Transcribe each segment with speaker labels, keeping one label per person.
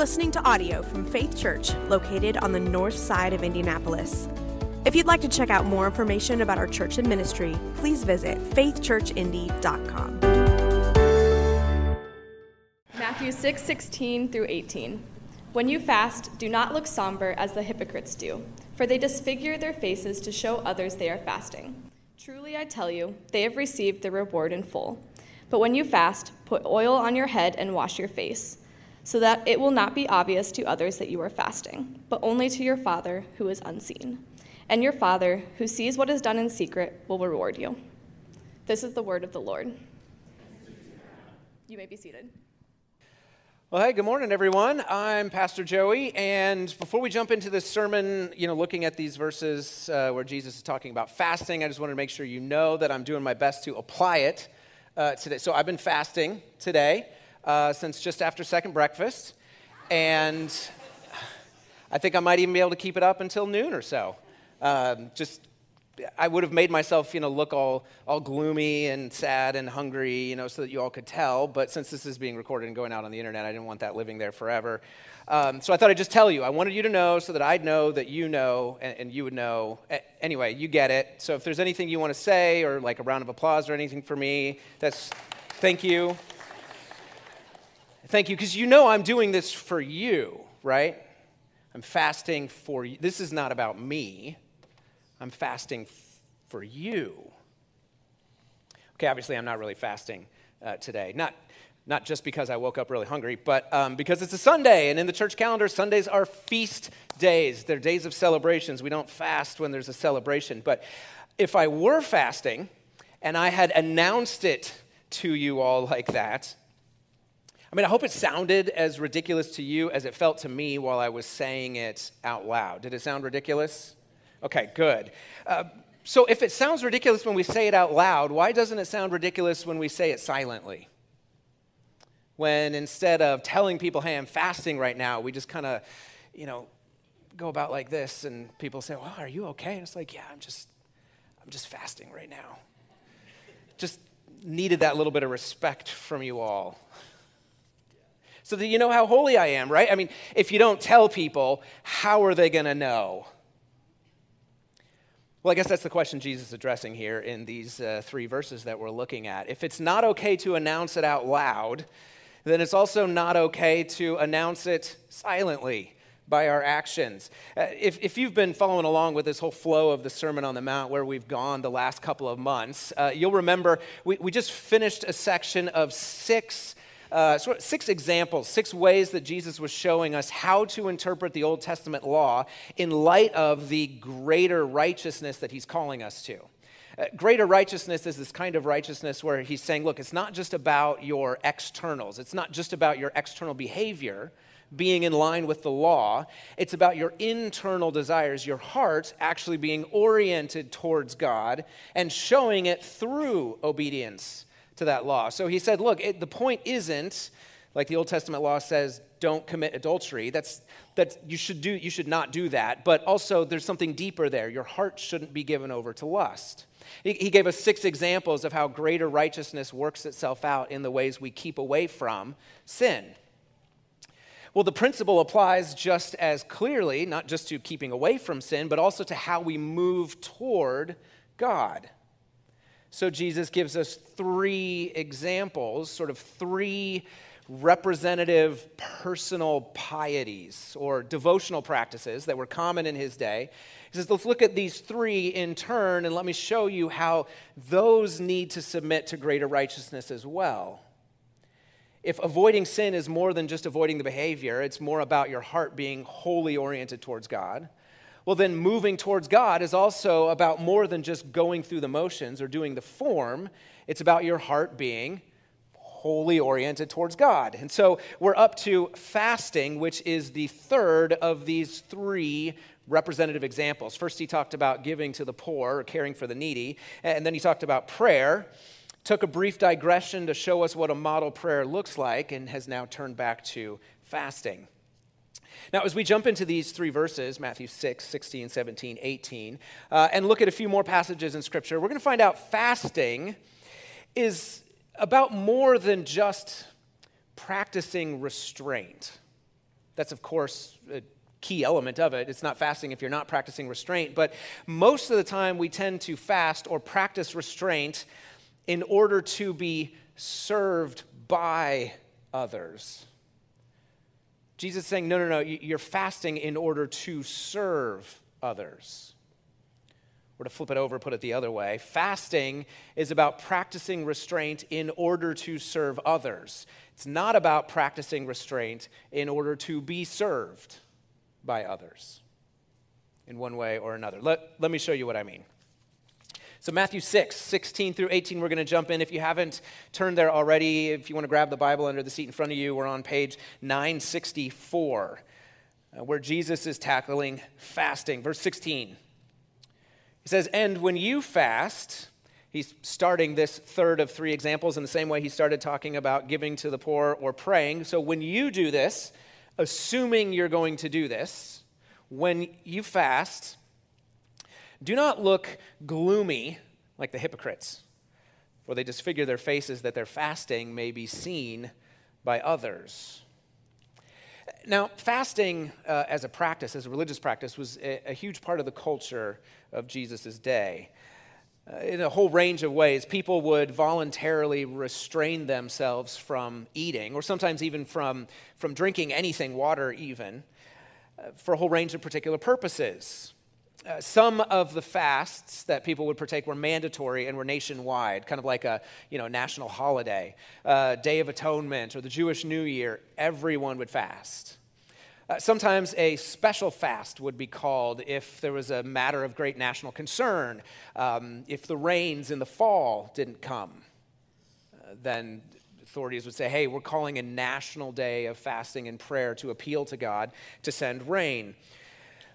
Speaker 1: listening to audio from Faith Church, located on the north side of Indianapolis. If you'd like to check out more information about our church and ministry, please visit faithchurchindy.com.
Speaker 2: Matthew 6 16 through 18. When you fast, do not look somber as the hypocrites do, for they disfigure their faces to show others they are fasting. Truly, I tell you, they have received their reward in full. But when you fast, put oil on your head and wash your face, so that it will not be obvious to others that you are fasting, but only to your Father who is unseen. And your Father, who sees what is done in secret, will reward you. This is the word of the Lord. You may be seated.
Speaker 3: Well, hey, good morning, everyone. I'm Pastor Joey, and before we jump into this sermon, you know, looking at these verses uh, where Jesus is talking about fasting, I just wanted to make sure you know that I'm doing my best to apply it uh, today. So I've been fasting today uh, since just after second breakfast, and I think I might even be able to keep it up until noon or so. Um, just I would have made myself, you know, look all, all gloomy and sad and hungry, you know, so that you all could tell. But since this is being recorded and going out on the internet, I didn't want that living there forever. Um, so I thought I'd just tell you. I wanted you to know so that I'd know that you know and, and you would know. A- anyway, you get it. So if there's anything you want to say or like a round of applause or anything for me, that's thank you. Thank you, because you know I'm doing this for you, right? I'm fasting for you. This is not about me. I'm fasting f- for you. Okay, obviously, I'm not really fasting uh, today. Not, not just because I woke up really hungry, but um, because it's a Sunday, and in the church calendar, Sundays are feast days. They're days of celebrations. We don't fast when there's a celebration. But if I were fasting and I had announced it to you all like that, I mean, I hope it sounded as ridiculous to you as it felt to me while I was saying it out loud. Did it sound ridiculous? Okay, good. Uh, so if it sounds ridiculous when we say it out loud, why doesn't it sound ridiculous when we say it silently? When instead of telling people, hey, I'm fasting right now, we just kind of, you know, go about like this and people say, well, are you okay? And it's like, yeah, I'm just, I'm just fasting right now. Just needed that little bit of respect from you all. So that you know how holy I am, right? I mean, if you don't tell people, how are they going to know? Well, I guess that's the question Jesus is addressing here in these uh, three verses that we're looking at. If it's not okay to announce it out loud, then it's also not okay to announce it silently by our actions. Uh, if, if you've been following along with this whole flow of the Sermon on the Mount where we've gone the last couple of months, uh, you'll remember we, we just finished a section of six uh, six examples, six ways that Jesus was showing us how to interpret the Old Testament law in light of the greater righteousness that he's calling us to. Uh, greater righteousness is this kind of righteousness where he's saying, look, it's not just about your externals, it's not just about your external behavior being in line with the law. It's about your internal desires, your heart actually being oriented towards God and showing it through obedience to that law. So he said, look, it, the point isn't like the Old Testament law says, don't commit adultery. That's that you should do you should not do that. But also there's something deeper there. Your heart shouldn't be given over to lust. He, he gave us six examples of how greater righteousness works itself out in the ways we keep away from sin. Well, the principle applies just as clearly, not just to keeping away from sin, but also to how we move toward God. So Jesus gives us three examples, sort of three representative personal pieties or devotional practices that were common in his day. He says, let's look at these three in turn and let me show you how those need to submit to greater righteousness as well. If avoiding sin is more than just avoiding the behavior, it's more about your heart being wholly oriented towards God well, then moving towards God is also about more than just going through the motions or doing the form. It's about your heart being wholly oriented towards God. And so we're up to fasting, which is the third of these three representative examples. First, he talked about giving to the poor or caring for the needy, and then he talked about prayer. Took a brief digression to show us what a model prayer looks like, and has now turned back to fasting. Now, as we jump into these three verses, Matthew 6, 16, 17, 18, uh, and look at a few more passages in Scripture, we're going to find out fasting is about more than just practicing restraint. That's, of course, a key element of it. It's not fasting if you're not practicing restraint. But most of the time, we tend to fast or practice restraint in order to be served by others. Jesus is saying, no, no, no, you're fasting in order to serve others. Or to flip it over, put it the other way, fasting is about practicing restraint in order to serve others. It's not about practicing restraint in order to be served by others in one way or another. Let, let me show you what I mean. So, Matthew 6, 16 through 18, we're going to jump in. If you haven't turned there already, if you want to grab the Bible under the seat in front of you, we're on page 964, uh, where Jesus is tackling fasting. Verse 16. He says, And when you fast, he's starting this third of three examples in the same way he started talking about giving to the poor or praying. So, when you do this, assuming you're going to do this, when you fast, do not look gloomy like the hypocrites, for they disfigure their faces that their fasting may be seen by others. Now, fasting uh, as a practice, as a religious practice, was a, a huge part of the culture of Jesus' day. Uh, in a whole range of ways, people would voluntarily restrain themselves from eating, or sometimes even from, from drinking anything, water even, uh, for a whole range of particular purposes. Uh, some of the fasts that people would partake were mandatory and were nationwide, kind of like a you know, national holiday, uh, Day of Atonement, or the Jewish New Year. Everyone would fast. Uh, sometimes a special fast would be called if there was a matter of great national concern. Um, if the rains in the fall didn't come, uh, then authorities would say, hey, we're calling a national day of fasting and prayer to appeal to God to send rain.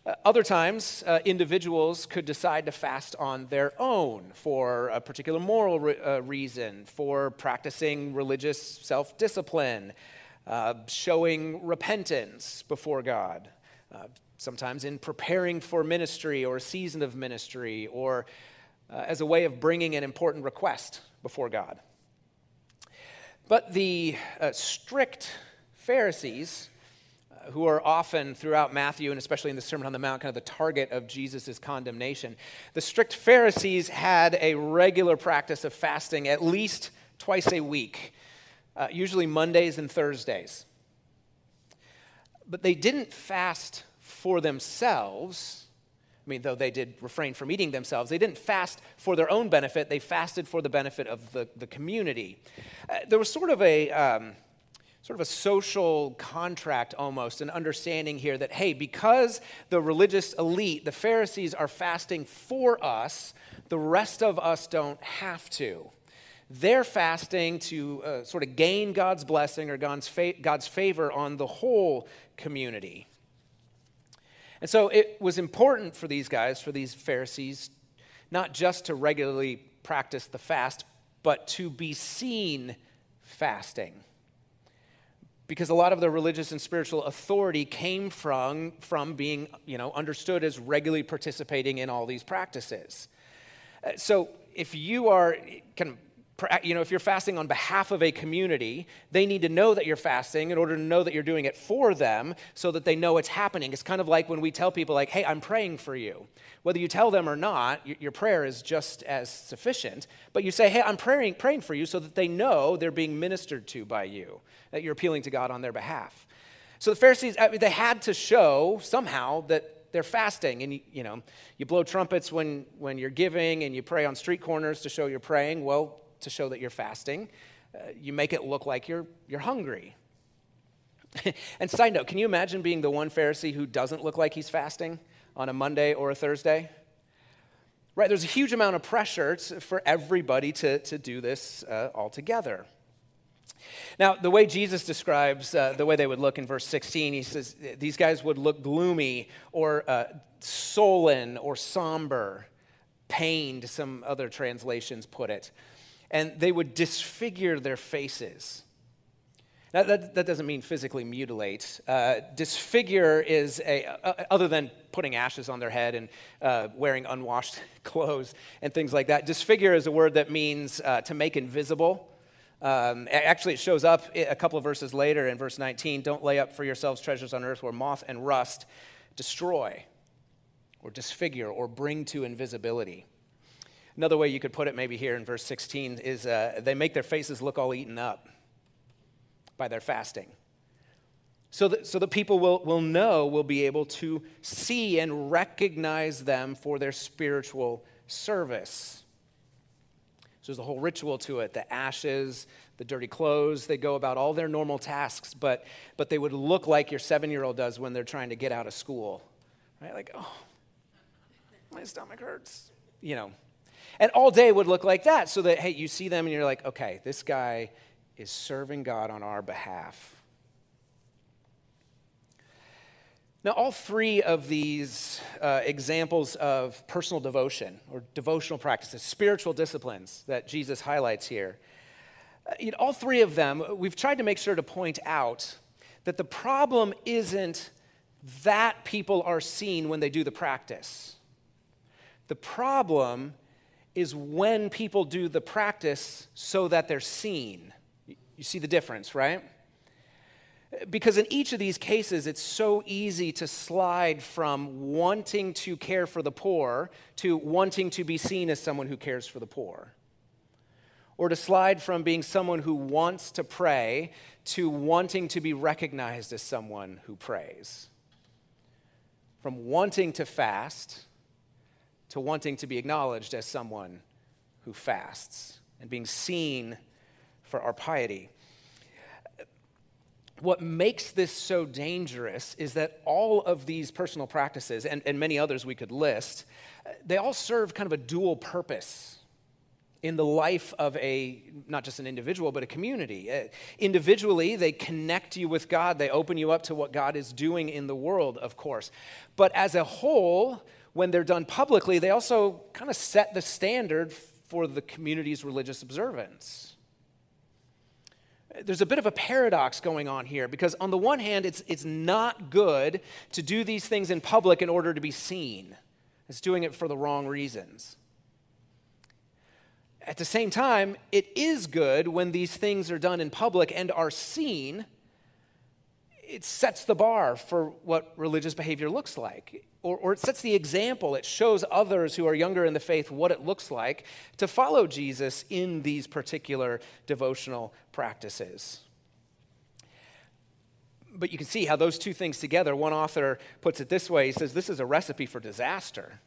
Speaker 3: Uh, other times, uh, individuals could decide to fast on their own for a particular moral re- uh, reason, for practicing religious self discipline, uh, showing repentance before God, uh, sometimes in preparing for ministry or a season of ministry, or as a way of bringing an important request before God. But the strict Pharisees, who are often throughout Matthew and especially in the Sermon on the Mount kind of the target of Jesus' condemnation. The strict Pharisees had a regular practice of fasting at least twice a week, uh, usually Mondays and Thursdays. But they didn't fast for themselves. I mean, though they did refrain from eating themselves, they didn't fast for their own benefit, they fasted for the benefit of the, the community. Uh, there was sort of a. Um, sort of a social contract almost, an understanding here that, hey, because the religious elite, the Pharisees, are fasting for us, the rest of us don't have to. They're fasting to uh, sort of gain God's blessing or God's, fa- God's favor on the whole community. And so it was important for these guys, for these Pharisees, not just to regularly practice the fast, but to be seen fasting because a lot of the religious and spiritual authority came from, from being you know, understood as regularly participating in all these practices. Uh, so if you are kind of you know, if you're fasting on behalf of a community, they need to know that you're fasting in order to know that you're doing it for them so that they know it's happening. It's kind of like when we tell people, like, hey, I'm praying for you. Whether you tell them or not, your prayer is just as sufficient. But you say, hey, I'm praying, praying for you so that they know they're being ministered to by you, that you're appealing to God on their behalf. So the Pharisees, they had to show somehow that they're fasting and you, you know you blow trumpets when when you're giving and you pray on street corners to show you're praying well to show that you're fasting. Uh, you make it look like you're, you're hungry. and side note, can you imagine being the one Pharisee who doesn't look like he's fasting on a Monday or a Thursday? Right, there's a huge amount of pressure for everybody to, to do this uh, all together. Now, the way Jesus describes uh, the way they would look in verse 16, he says these guys would look gloomy or uh, sullen or somber, pained, some other translations put it and they would disfigure their faces. Now, that, that doesn't mean physically mutilate. Uh, disfigure is a, uh, other than putting ashes on their head and uh, wearing unwashed clothes and things like that. Disfigure is a word that means uh, to make invisible, Um, actually, it shows up a couple of verses later in verse 19 don't lay up for yourselves treasures on earth where moth and rust destroy or disfigure or bring to invisibility. Another way you could put it, maybe here in verse 16, is uh, they make their faces look all eaten up by their fasting. So that, so that people will, will know, will be able to see and recognize them for their spiritual service. So there's a whole ritual to it the ashes, the dirty clothes. They go about all their normal tasks, but, but they would look like your seven year old does when they're trying to get out of school. Right? Like, oh, my stomach hurts. You know. And all day would look like that, so that, hey, you see them and you're like, okay, this guy is serving God on our behalf. Now, all three of these uh, examples of personal devotion or devotional practices, spiritual disciplines that Jesus highlights here, uh, you know, all three of them, we've tried to make sure to point out that the problem isn't that people are seen when they do the practice. The problem is when people do the practice so that they're seen. You see the difference, right? Because in each of these cases, it's so easy to slide from wanting to care for the poor to wanting to be seen as someone who cares for the poor. Or to slide from being someone who wants to pray to wanting to be recognized as someone who prays. From wanting to fast to wanting to be acknowledged as someone who fasts and being seen for our piety. What makes this so dangerous is that all of these personal practices, and, and many others we could list, they all serve kind of a dual purpose in the life of a not just an individual but a community. Uh, individually they connect you with god. They open you up to what god is doing in the world of course. But as a whole when they're done publicly they also kind of set the standard for the community's religious observance there's a bit of a paradox going on here because, on the one hand, it's, it's not good to do these things in public in order to be seen, it's doing it for the wrong reasons. At the same time, it is good when these things are done in public and are seen. It sets the bar for what religious behavior looks like or, or it sets the example. It shows others who are younger in the faith what it looks like to follow Jesus in these particular devotional practices. But you can see how those two things together, one author puts it this way he says, This is a recipe for disaster.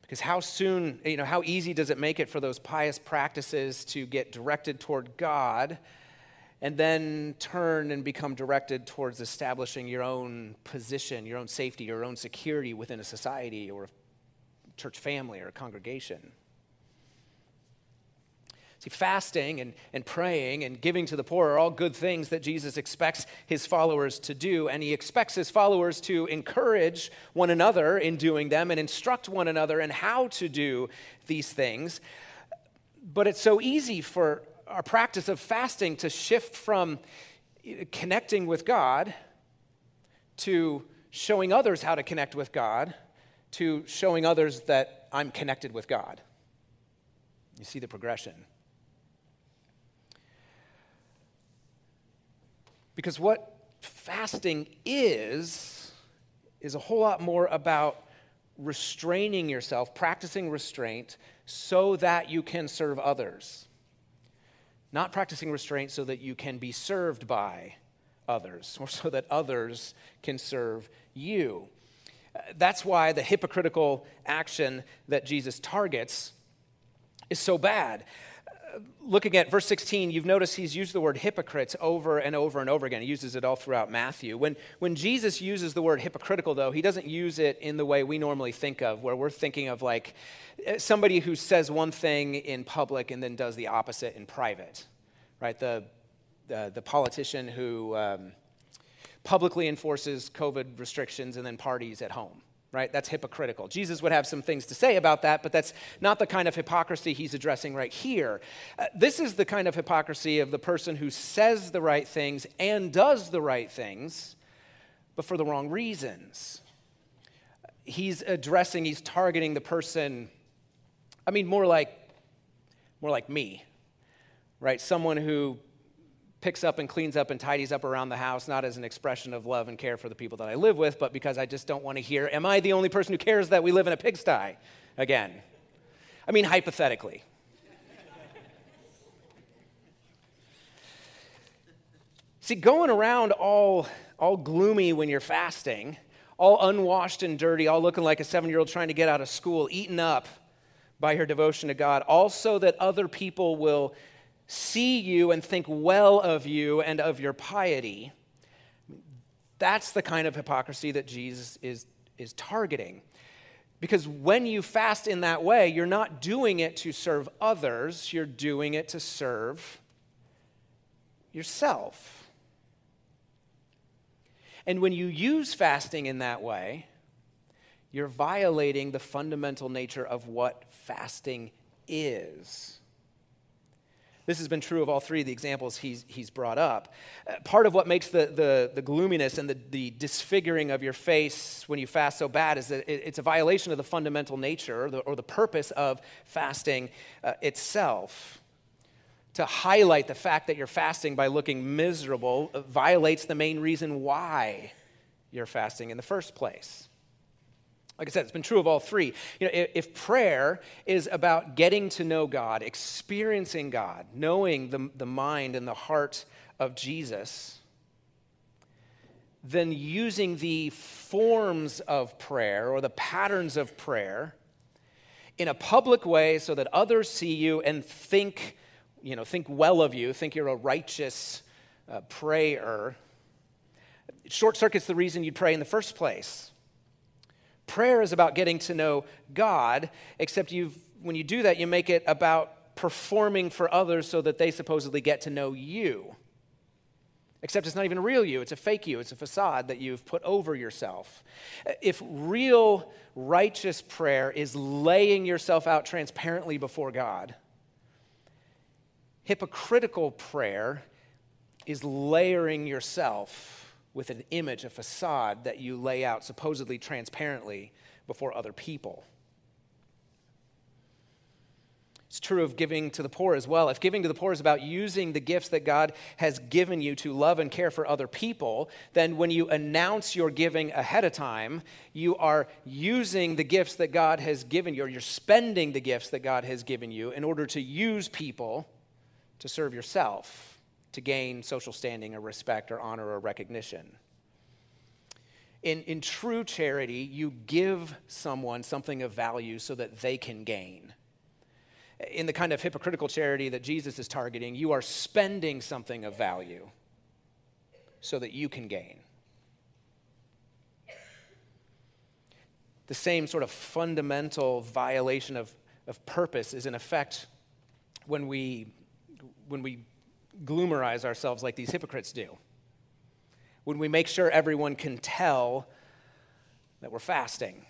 Speaker 3: Because how soon, you know, how easy does it make it for those pious practices to get directed toward God? And then turn and become directed towards establishing your own position, your own safety, your own security within a society or a church family or a congregation. See, fasting and, and praying and giving to the poor are all good things that Jesus expects his followers to do, and he expects his followers to encourage one another in doing them and instruct one another in how to do these things. But it's so easy for our practice of fasting to shift from connecting with God to showing others how to connect with God to showing others that I'm connected with God. You see the progression. Because what fasting is, is a whole lot more about restraining yourself, practicing restraint, so that you can serve others not practicing restraint so that you can be served by others or so that others can serve you. Uh, that's why the hypocritical action that Jesus targets is so bad. Looking at verse 16, you've noticed he's used the word hypocrites over and over and over again. He uses it all throughout Matthew. When, when Jesus uses the word hypocritical, though, he doesn't use it in the way we normally think of, where we're thinking of like somebody who says one thing in public and then does the opposite in private, right? The, the, the politician who um, publicly enforces COVID restrictions and then parties at home, right? That's hypocritical. Jesus would have some things to say about that, but that's not the kind of hypocrisy he's addressing right here. Uh, this is the kind of hypocrisy of the person who says the right things and does the right things, but for the wrong reasons. He's addressing, he's targeting the person I mean, more like, more like me, right? Someone who picks up and cleans up and tidies up around the house, not as an expression of love and care for the people that I live with, but because I just don't want to hear, Am I the only person who cares that we live in a pigsty again? I mean, hypothetically. See, going around all, all gloomy when you're fasting, all unwashed and dirty, all looking like a seven year old trying to get out of school, eaten up by her devotion to God, also that other people will see you and think well of you and of your piety. That's the kind of hypocrisy that Jesus is, is targeting. Because when you fast in that way, you're not doing it to serve others, you're doing it to serve yourself. And when you use fasting in that way, you're violating the fundamental nature of what fasting is. This has been true of all three of the examples he's, he's brought up. Uh, part of what makes the, the, the gloominess and the, the disfiguring of your face when you fast so bad is that it, it's a violation of the fundamental nature or the, or the purpose of fasting uh, itself to highlight the fact that you're fasting by looking miserable violates the main reason why you're fasting in the first place. Like I said, it's been true of all three. You know, if prayer is about getting to know God, experiencing God, knowing the, the mind and the heart of Jesus, then using the forms of prayer or the patterns of prayer in a public way so that others see you and think you know, think well of you, think you're a righteous uh, prayer, short circuits the reason you'd pray in the first place. Prayer is about getting to know God, except you when you do that, you make it about performing for others so that they supposedly get to know you. Except it's not even a real you, it's a fake you, it's a facade that you've put over yourself. If real righteous prayer is laying yourself out transparently before God, Hypocritical prayer is layering yourself with an image, a facade that you lay out supposedly transparently before other people. It's true of giving to the poor as well. If giving to the poor is about using the gifts that God has given you to love and care for other people, then when you announce your giving ahead of time, you are using the gifts that God has given you, or you're spending the gifts that God has given you in order to use people to serve yourself, to gain social standing or respect or honor or recognition. In, in true charity, you give someone something of value so that they can gain. In the kind of hypocritical charity that Jesus is targeting, you are spending something of value so that you can gain. The same sort of fundamental violation of, of purpose is in effect when we when we gloomerize ourselves like these hypocrites do. When we make sure everyone can tell that we're fasting.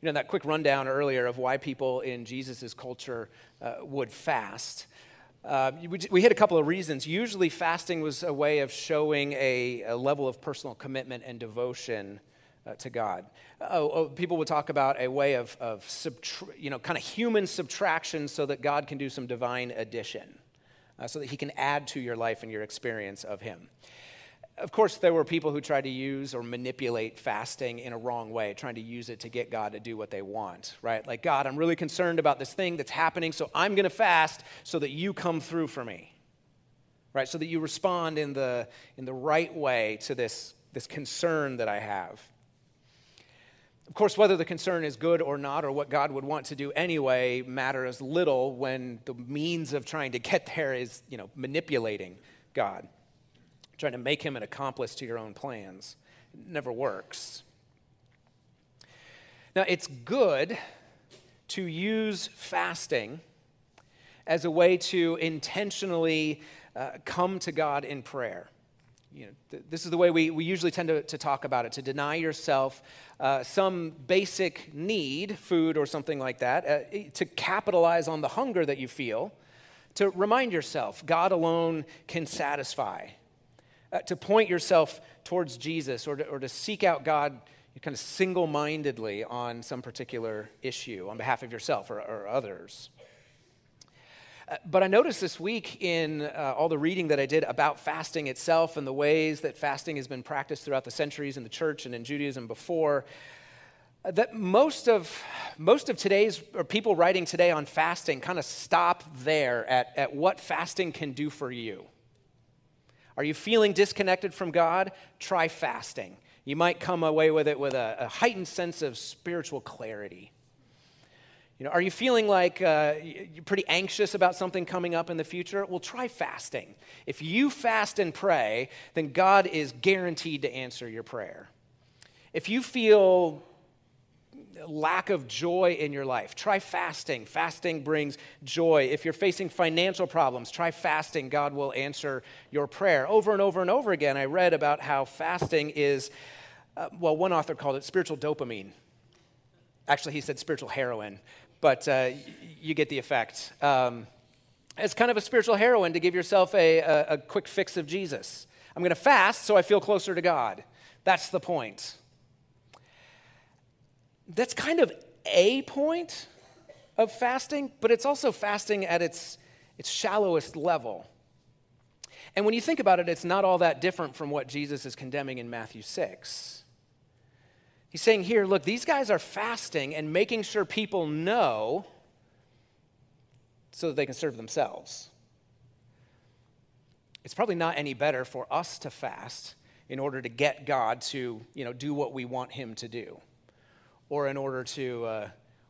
Speaker 3: You know, that quick rundown earlier of why people in Jesus' culture uh, would fast. Uh, we, we, hit a couple of reasons. Usually, fasting was a way of showing a, a level of personal commitment and devotion uh, to God. Oh, oh, people would talk about a way of, of subtra- you know, kind of human subtraction so that God can do some divine addition, uh, so that He can add to your life and your experience of Him. Of course, there were people who tried to use or manipulate fasting in a wrong way, trying to use it to get God to do what they want, right? Like, God, I'm really concerned about this thing that's happening, so I'm going to fast so that you come through for me, right? So that you respond in the, in the right way to this, this concern that I have. Of course, whether the concern is good or not, or what God would want to do anyway, matters little when the means of trying to get there is, you know, manipulating God, trying to make him an accomplice to your own plans. It never works. Now, it's good to use fasting as a way to intentionally uh, come to God in prayer you know, th- this is the way we, we usually tend to, to talk about it to deny yourself uh, some basic need, food or something like that, uh, to capitalize on the hunger that you feel, to remind yourself God alone can satisfy, uh, to point yourself towards Jesus or to, or to seek out God kind of single mindedly on some particular issue on behalf of yourself or, or others. Uh, but I noticed this week in uh, all the reading that I did about fasting itself and the ways that fasting has been practiced throughout the centuries in the church and in Judaism before, uh, that most of, most of today's, or people writing today on fasting, kind of stop there at, at what fasting can do for you. Are you feeling disconnected from God? Try fasting. You might come away with it with a, a heightened sense of spiritual clarity. You know, are you feeling like uh, you're pretty anxious about something coming up in the future? Well, try fasting. If you fast and pray, then God is guaranteed to answer your prayer. If you feel lack of joy in your life, try fasting. Fasting brings joy. If you're facing financial problems, try fasting. God will answer your prayer. Over and over and over again, I read about how fasting is, uh, well, one author called it spiritual dopamine. Actually, he said spiritual heroin but uh, you get the effect. Um, it's kind of a spiritual heroin to give yourself a, a, a quick fix of Jesus. I'm going to fast so I feel closer to God. That's the point. That's kind of a point of fasting, but it's also fasting at its, its shallowest level. And when you think about it, it's not all that different from what Jesus is condemning in Matthew 6. He's saying here, look, these guys are fasting and making sure people know so that they can serve themselves. It's probably not any better for us to fast in order to get God to, you know, do what we want him to do or in order to uh,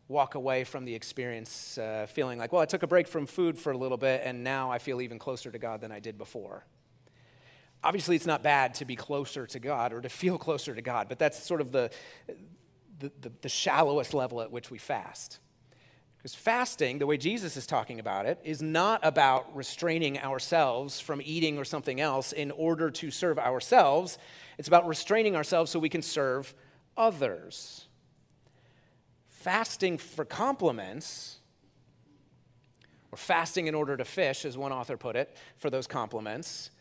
Speaker 3: walk away from the experience uh, feeling like, well, I took a break from food for a little bit and now I feel even closer to God than I did before. Obviously, it's not bad to be closer to God or to feel closer to God, but that's sort of the, the, the, the shallowest level at which we fast. Because fasting, the way Jesus is talking about it, is not about restraining ourselves from eating or something else in order to serve ourselves. It's about restraining ourselves so we can serve others. Fasting for compliments, or fasting in order to fish, as one author put it, for those compliments,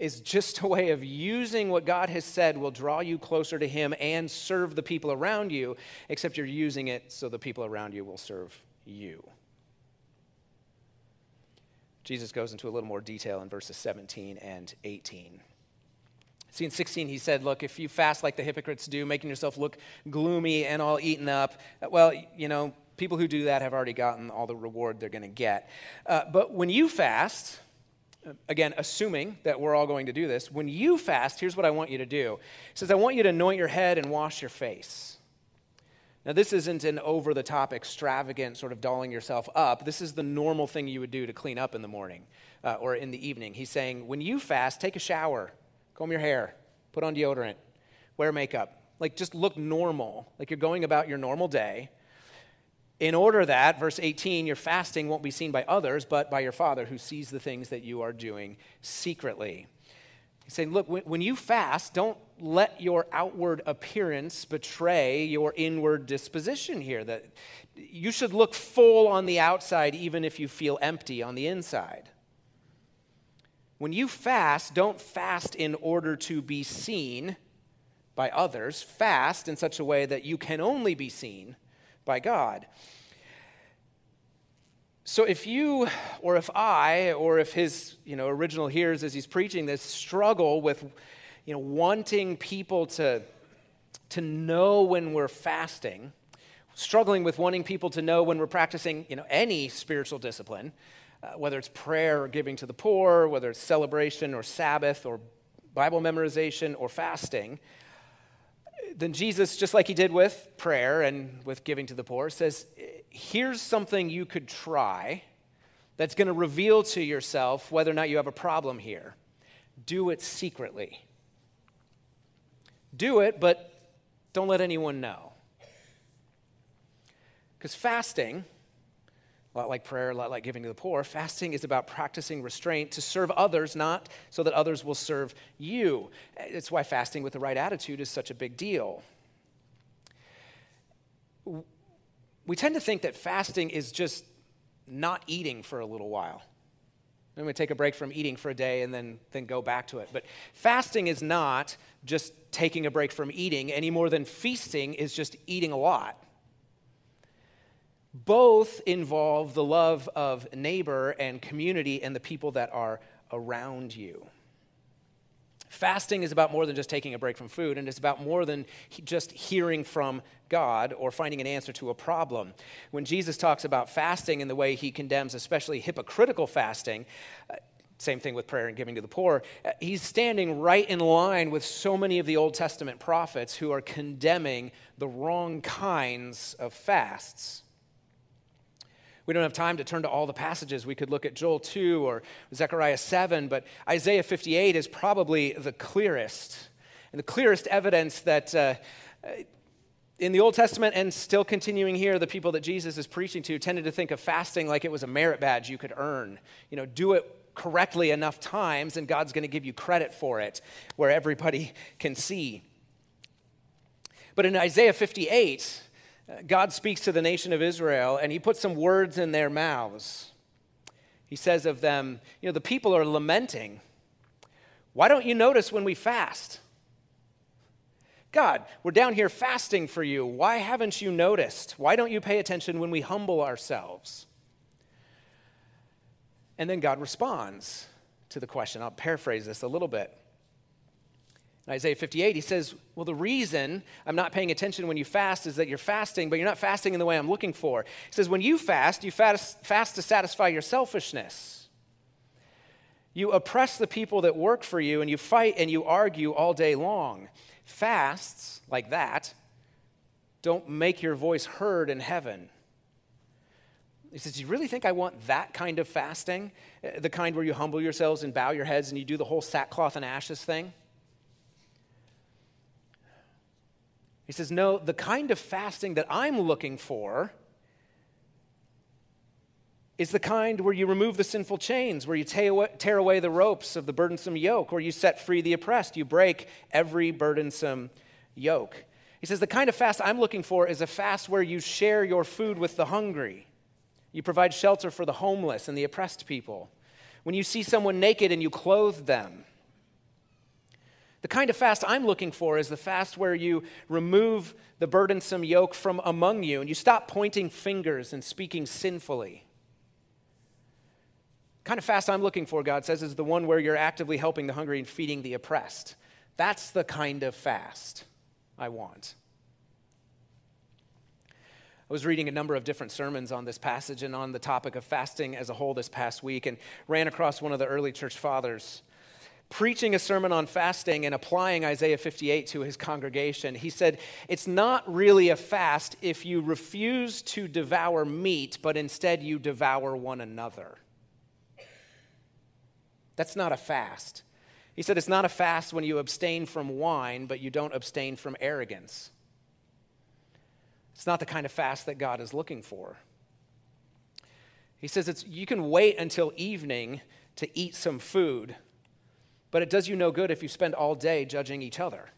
Speaker 3: is just a way of using what God has said will draw you closer to Him and serve the people around you, except you're using it so the people around you will serve you. Jesus goes into a little more detail in verses 17 and 18. See, in 16, he said, Look, if you fast like the hypocrites do, making yourself look gloomy and all eaten up, well, you know, people who do that have already gotten all the reward they're going to get. Uh, but when you fast, again, assuming that we're all going to do this, when you fast, here's what I want you to do. He says, I want you to anoint your head and wash your face. Now, this isn't an over the top, extravagant sort of dolling yourself up. This is the normal thing you would do to clean up in the morning uh, or in the evening. He's saying, when you fast, take a shower, comb your hair, put on deodorant, wear makeup. Like, just look normal, like you're going about your normal day in order that, verse 18, your fasting won't be seen by others, but by your Father who sees the things that you are doing secretly. He's saying, look, when you fast, don't let your outward appearance betray your inward disposition here. That you should look full on the outside, even if you feel empty on the inside. When you fast, don't fast in order to be seen by others. Fast in such a way that you can only be seen by God. So if you or if I or if his you know original hearers as he's preaching this struggle with you know wanting people to to know when we're fasting, struggling with wanting people to know when we're practicing you know any spiritual discipline, uh, whether it's prayer or giving to the poor, whether it's celebration or Sabbath or Bible memorization or fasting, then Jesus, just like he did with prayer and with giving to the poor, says, Here's something you could try that's going to reveal to yourself whether or not you have a problem here. Do it secretly. Do it, but don't let anyone know. Because fasting, a lot like prayer, a lot like giving to the poor, fasting is about practicing restraint to serve others, not so that others will serve you. It's why fasting with the right attitude is such a big deal. We tend to think that fasting is just not eating for a little while. Then we take a break from eating for a day and then, then go back to it. But fasting is not just taking a break from eating any more than feasting is just eating a lot. Both involve the love of neighbor and community and the people that are around you. Fasting is about more than just taking a break from food, and it's about more than just hearing from God or finding an answer to a problem. When Jesus talks about fasting in the way he condemns, especially hypocritical fasting, uh, same thing with prayer and giving to the poor, uh, he's standing right in line with so many of the Old Testament prophets who are condemning the wrong kinds of fasts. We don't have time to turn to all the passages. We could look at Joel 2 or Zechariah 7, but Isaiah 58 is probably the clearest. And the clearest evidence that uh, in the Old Testament and still continuing here, the people that Jesus is preaching to tended to think of fasting like it was a merit badge you could earn. You know, do it correctly enough times, and God's going to give you credit for it where everybody can see. But in Isaiah 58, God speaks to the nation of Israel and he puts some words in their mouths. He says of them, You know, the people are lamenting. Why don't you notice when we fast? God, we're down here fasting for you. Why haven't you noticed? Why don't you pay attention when we humble ourselves? And then God responds to the question. I'll paraphrase this a little bit. In Isaiah 58, he says, Well, the reason I'm not paying attention when you fast is that you're fasting, but you're not fasting in the way I'm looking for. He says, When you fast, you fast, fast to satisfy your selfishness. You oppress the people that work for you, and you fight and you argue all day long. Fasts like that don't make your voice heard in heaven. He says, Do you really think I want that kind of fasting? Uh, the kind where you humble yourselves and bow your heads and you do the whole sackcloth and ashes thing? He says, No, the kind of fasting that I'm looking for is the kind where you remove the sinful chains, where you tear away the ropes of the burdensome yoke, where you set free the oppressed, you break every burdensome yoke. He says, The kind of fast I'm looking for is a fast where you share your food with the hungry, you provide shelter for the homeless and the oppressed people. When you see someone naked and you clothe them, the kind of fast I'm looking for is the fast where you remove the burdensome yoke from among you and you stop pointing fingers and speaking sinfully. The kind of fast I'm looking for, God says, is the one where you're actively helping the hungry and feeding the oppressed. That's the kind of fast I want. I was reading a number of different sermons on this passage and on the topic of fasting as a whole this past week and ran across one of the early church fathers preaching a sermon on fasting and applying Isaiah 58 to his congregation, he said, It's not really a fast if you refuse to devour meat, but instead you devour one another. That's not a fast. He said, It's not a fast when you abstain from wine, but you don't abstain from arrogance. It's not the kind of fast that God is looking for. He says it's, you can wait until evening to eat some food but it does you no good if you spend all day judging each other.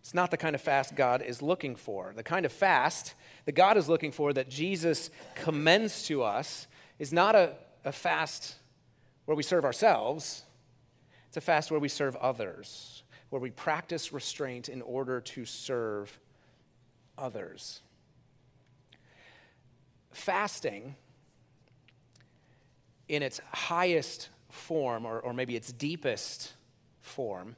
Speaker 3: It's not the kind of fast God is looking for. The kind of fast that God is looking for, that Jesus commends to us, is not a, a fast where we serve ourselves, it's a fast where we serve others, where we practice restraint in order to serve others. Fasting, in its highest form, or, or maybe its deepest form,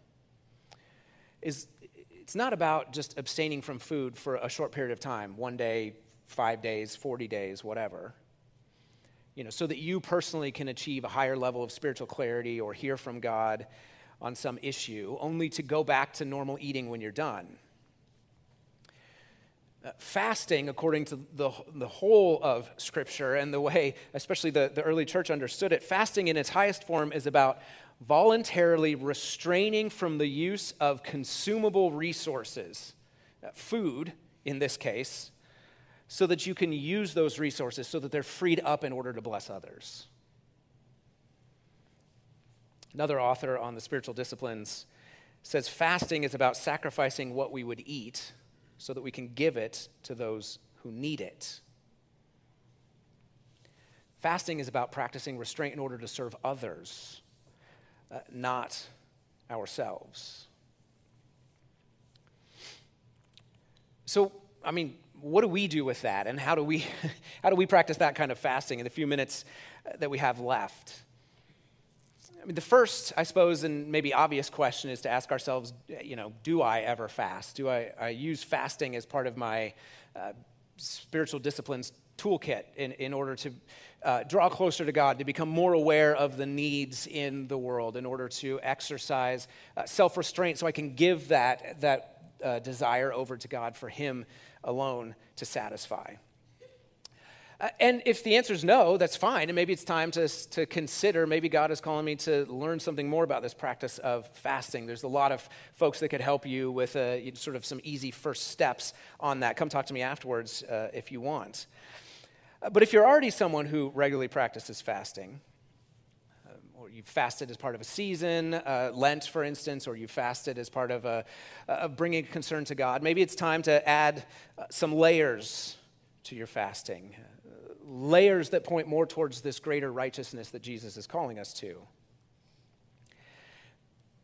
Speaker 3: is it's not about just abstaining from food for a short period of time one day, five days, 40 days, whatever. You know, so that you personally can achieve a higher level of spiritual clarity or hear from God on some issue, only to go back to normal eating when you're done. Uh, fasting, according to the, the whole of Scripture and the way, especially the, the early church understood it, fasting in its highest form is about voluntarily restraining from the use of consumable resources, uh, food in this case, so that you can use those resources so that they're freed up in order to bless others. Another author on the spiritual disciplines says fasting is about sacrificing what we would eat so that we can give it to those who need it. Fasting is about practicing restraint in order to serve others, uh, not ourselves. So, I mean, what do we do with that? And how do we, how do we practice that kind of fasting in the few minutes that we have left? I mean, the first, I suppose, and maybe obvious question is to ask ourselves, you know, do I ever fast? Do I, I use fasting as part of my uh, spiritual disciplines toolkit in, in order to uh, draw closer to God, to become more aware of the needs in the world, in order to exercise uh, self restraint so I can give that, that uh, desire over to God for Him alone to satisfy? Uh, and if the answer is no, that's fine. And maybe it's time to, to consider, maybe God is calling me to learn something more about this practice of fasting. There's a lot of folks that could help you with a, uh, sort of some easy first steps on that. Come talk to me afterwards uh, if you want. Uh, but if you're already someone who regularly practices fasting, um, or you fasted as part of a season, uh, Lent, for instance, or you fasted as part of, a, of bringing concern to God, maybe it's time to add some layers to your fasting layers that point more towards this greater righteousness that Jesus is calling us to.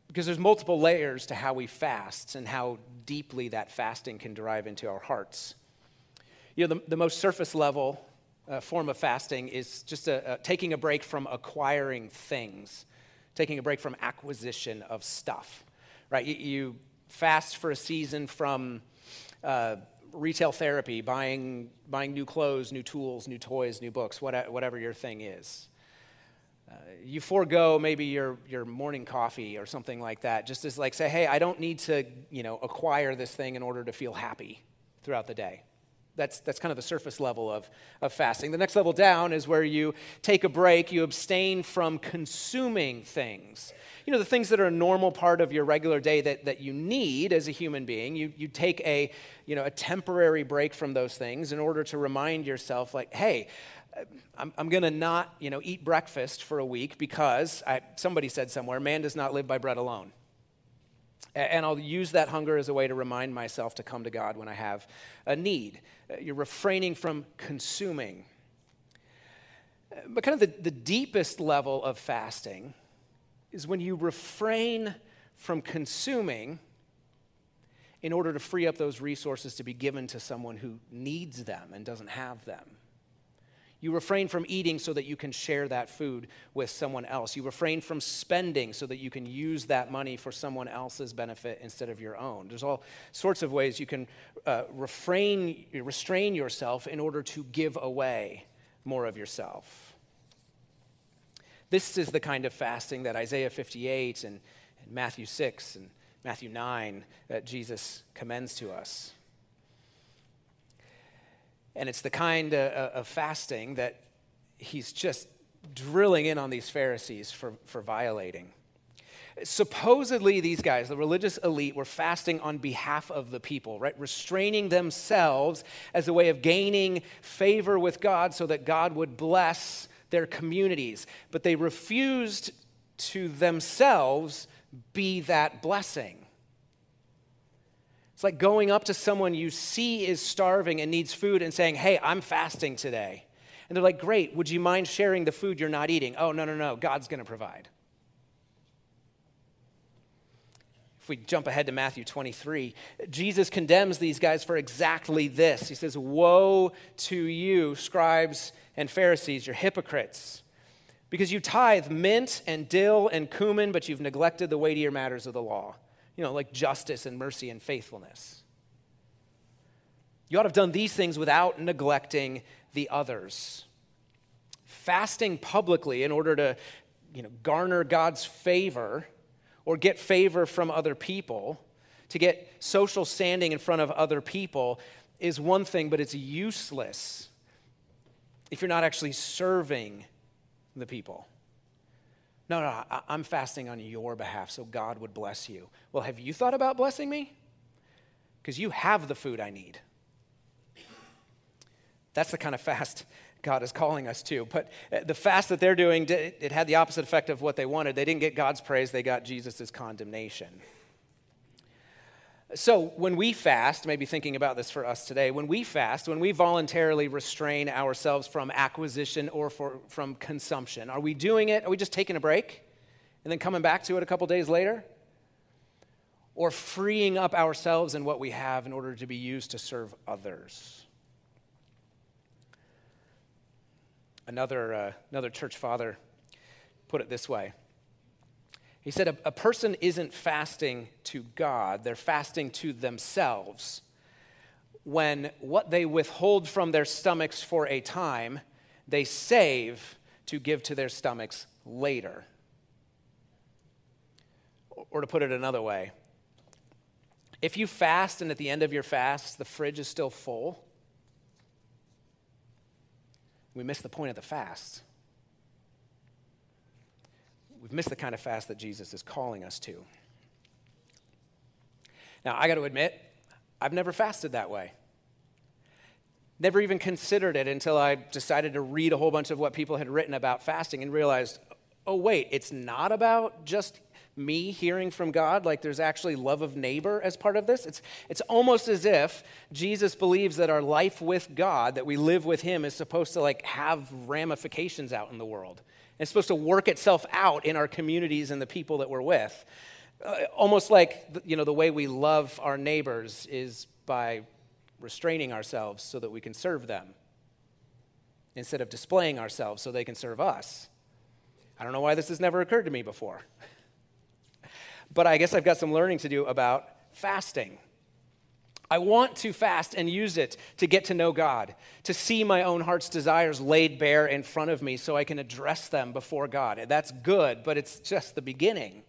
Speaker 3: Because there's multiple layers to how we fast and how deeply that fasting can drive into our hearts. You know, the, the most surface level uh, form of fasting is just a, a, taking a break from acquiring things, taking a break from acquisition of stuff, right? You, you fast for a season from uh, retail therapy, buying, buying new clothes, new tools, new toys, new books, whatever your thing is. Uh, you forego maybe your, your morning coffee or something like that, just as like say, hey, I don't need to you know, acquire this thing in order to feel happy throughout the day. That's, that's kind of the surface level of, of fasting. The next level down is where you take a break, you abstain from consuming things you know, the things that are a normal part of your regular day that, that you need as a human being, you, you take a, you know, a temporary break from those things in order to remind yourself, like, hey, I'm, I'm going to not, you know, eat breakfast for a week because I, somebody said somewhere, man does not live by bread alone. And I'll use that hunger as a way to remind myself to come to God when I have a need. Uh, you're refraining from consuming. But kind of the, the deepest level of fasting is when you refrain from consuming in order to free up those resources to be given to someone who needs them and doesn't have them. You refrain from eating so that you can share that food with someone else. You refrain from spending so that you can use that money for someone else's benefit instead of your own. There's all sorts of ways you can uh, refrain, restrain yourself in order to give away more of yourself. This is the kind of fasting that Isaiah 58 and, and Matthew 6 and Matthew 9 that Jesus commends to us. And it's the kind of, of fasting that he's just drilling in on these Pharisees for, for violating. Supposedly, these guys, the religious elite, were fasting on behalf of the people, right? Restraining themselves as a way of gaining favor with God so that God would bless their communities, but they refused to themselves be that blessing. It's like going up to someone you see is starving and needs food and saying, Hey, I'm fasting today. And they're like, Great, would you mind sharing the food you're not eating? Oh, no, no, no, God's going to provide. If we jump ahead to Matthew 23, Jesus condemns these guys for exactly this. He says, Woe to you, scribes and Pharisees, you're hypocrites. Because you tithe mint and dill and cumin, but you've neglected the weightier matters of the law, you know, like justice and mercy and faithfulness. You ought to have done these things without neglecting the others. Fasting publicly in order to, you know, garner God's favor or get favor from other people, to get social standing in front of other people, is one thing, but it's useless if you're not actually serving the people. No, no, I'm fasting on your behalf so God would bless you. Well, have you thought about blessing me? Because you have the food I need. That's the kind of fast God is calling us to. But uh, the fast that they're doing, it had the opposite effect of what they wanted. They didn't get God's praise, they got Jesus' condemnation. So, when we fast, maybe thinking about this for us today, when we fast, when we voluntarily restrain ourselves from acquisition or for, from consumption, are we doing it? Are we just taking a break and then coming back to it a couple days later? Or freeing up ourselves and what we have in order to be used to serve others? Another, uh, another church father put it this way he said, a, a person isn't fasting to God, they're fasting to themselves when what they withhold from their stomachs for a time, they save to give to their stomachs later. Or to put it another way, if you fast and at the end of your fast the fridge is still full, we miss the point of the fast. We've missed the kind of fast that Jesus is calling us to. Now, I got to admit, I've never fasted that way. Never even considered it until I decided to read a whole bunch of what people had written about fasting and realized, oh, wait, it's not about just me hearing from God, like there's actually love of neighbor as part of this. It's, it's almost as if Jesus believes that our life with God, that we live with Him, is supposed to like have ramifications out in the world. It's supposed to work itself out in our communities and the people that we're with. Uh, almost like you know the way we love our neighbors is by restraining ourselves so that we can serve them instead of displaying ourselves so they can serve us. I don't know why this has never occurred to me before. but I guess I've got some learning to do about fasting. I want to fast and use it to get to know God, to see my own heart's desires laid bare in front of me so I can address them before God. That's good, but it's just the beginning.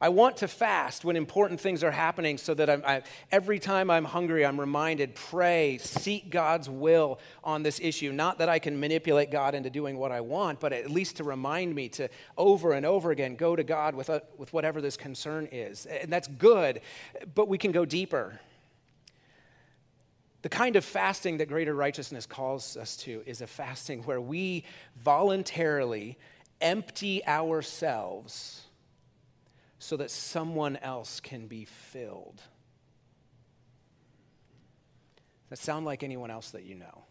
Speaker 3: I want to fast when important things are happening so that I, every time I'm hungry, I'm reminded pray, seek God's will on this issue. Not that I can manipulate God into doing what I want, but at least to remind me to over and over again go to God with, a, with whatever this concern is. And that's good, but we can go deeper. The kind of fasting that greater righteousness calls us to is a fasting where we voluntarily empty ourselves so that someone else can be filled. Does that sound like anyone else that you know?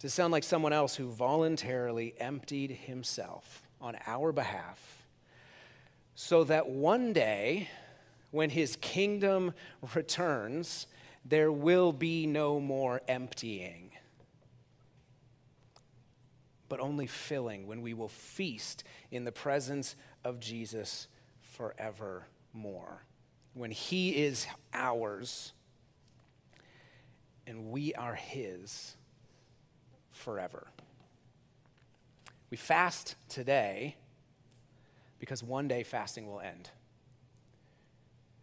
Speaker 3: Does it sound like someone else who voluntarily emptied himself on our behalf so that one day, when his kingdom returns, there will be no more emptying? but only filling when we will feast in the presence of Jesus forevermore. When he is ours and we are his forever. We fast today because one day fasting will end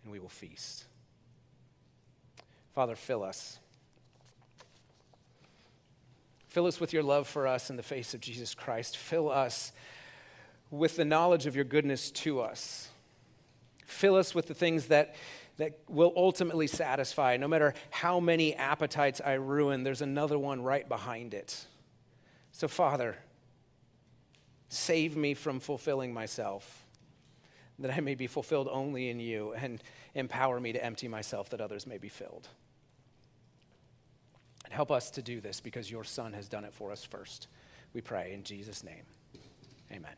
Speaker 3: and we will feast. Father, fill us. Fill us with your love for us in the face of Jesus Christ. Fill us with the knowledge of your goodness to us. Fill us with the things that, that will ultimately satisfy. No matter how many appetites I ruin, there's another one right behind it. So, Father, save me from fulfilling myself, that I may be fulfilled only in you, and empower me to empty myself that others may be filled. And help us to do this because your Son has done it for us first. We pray in Jesus' name. Amen.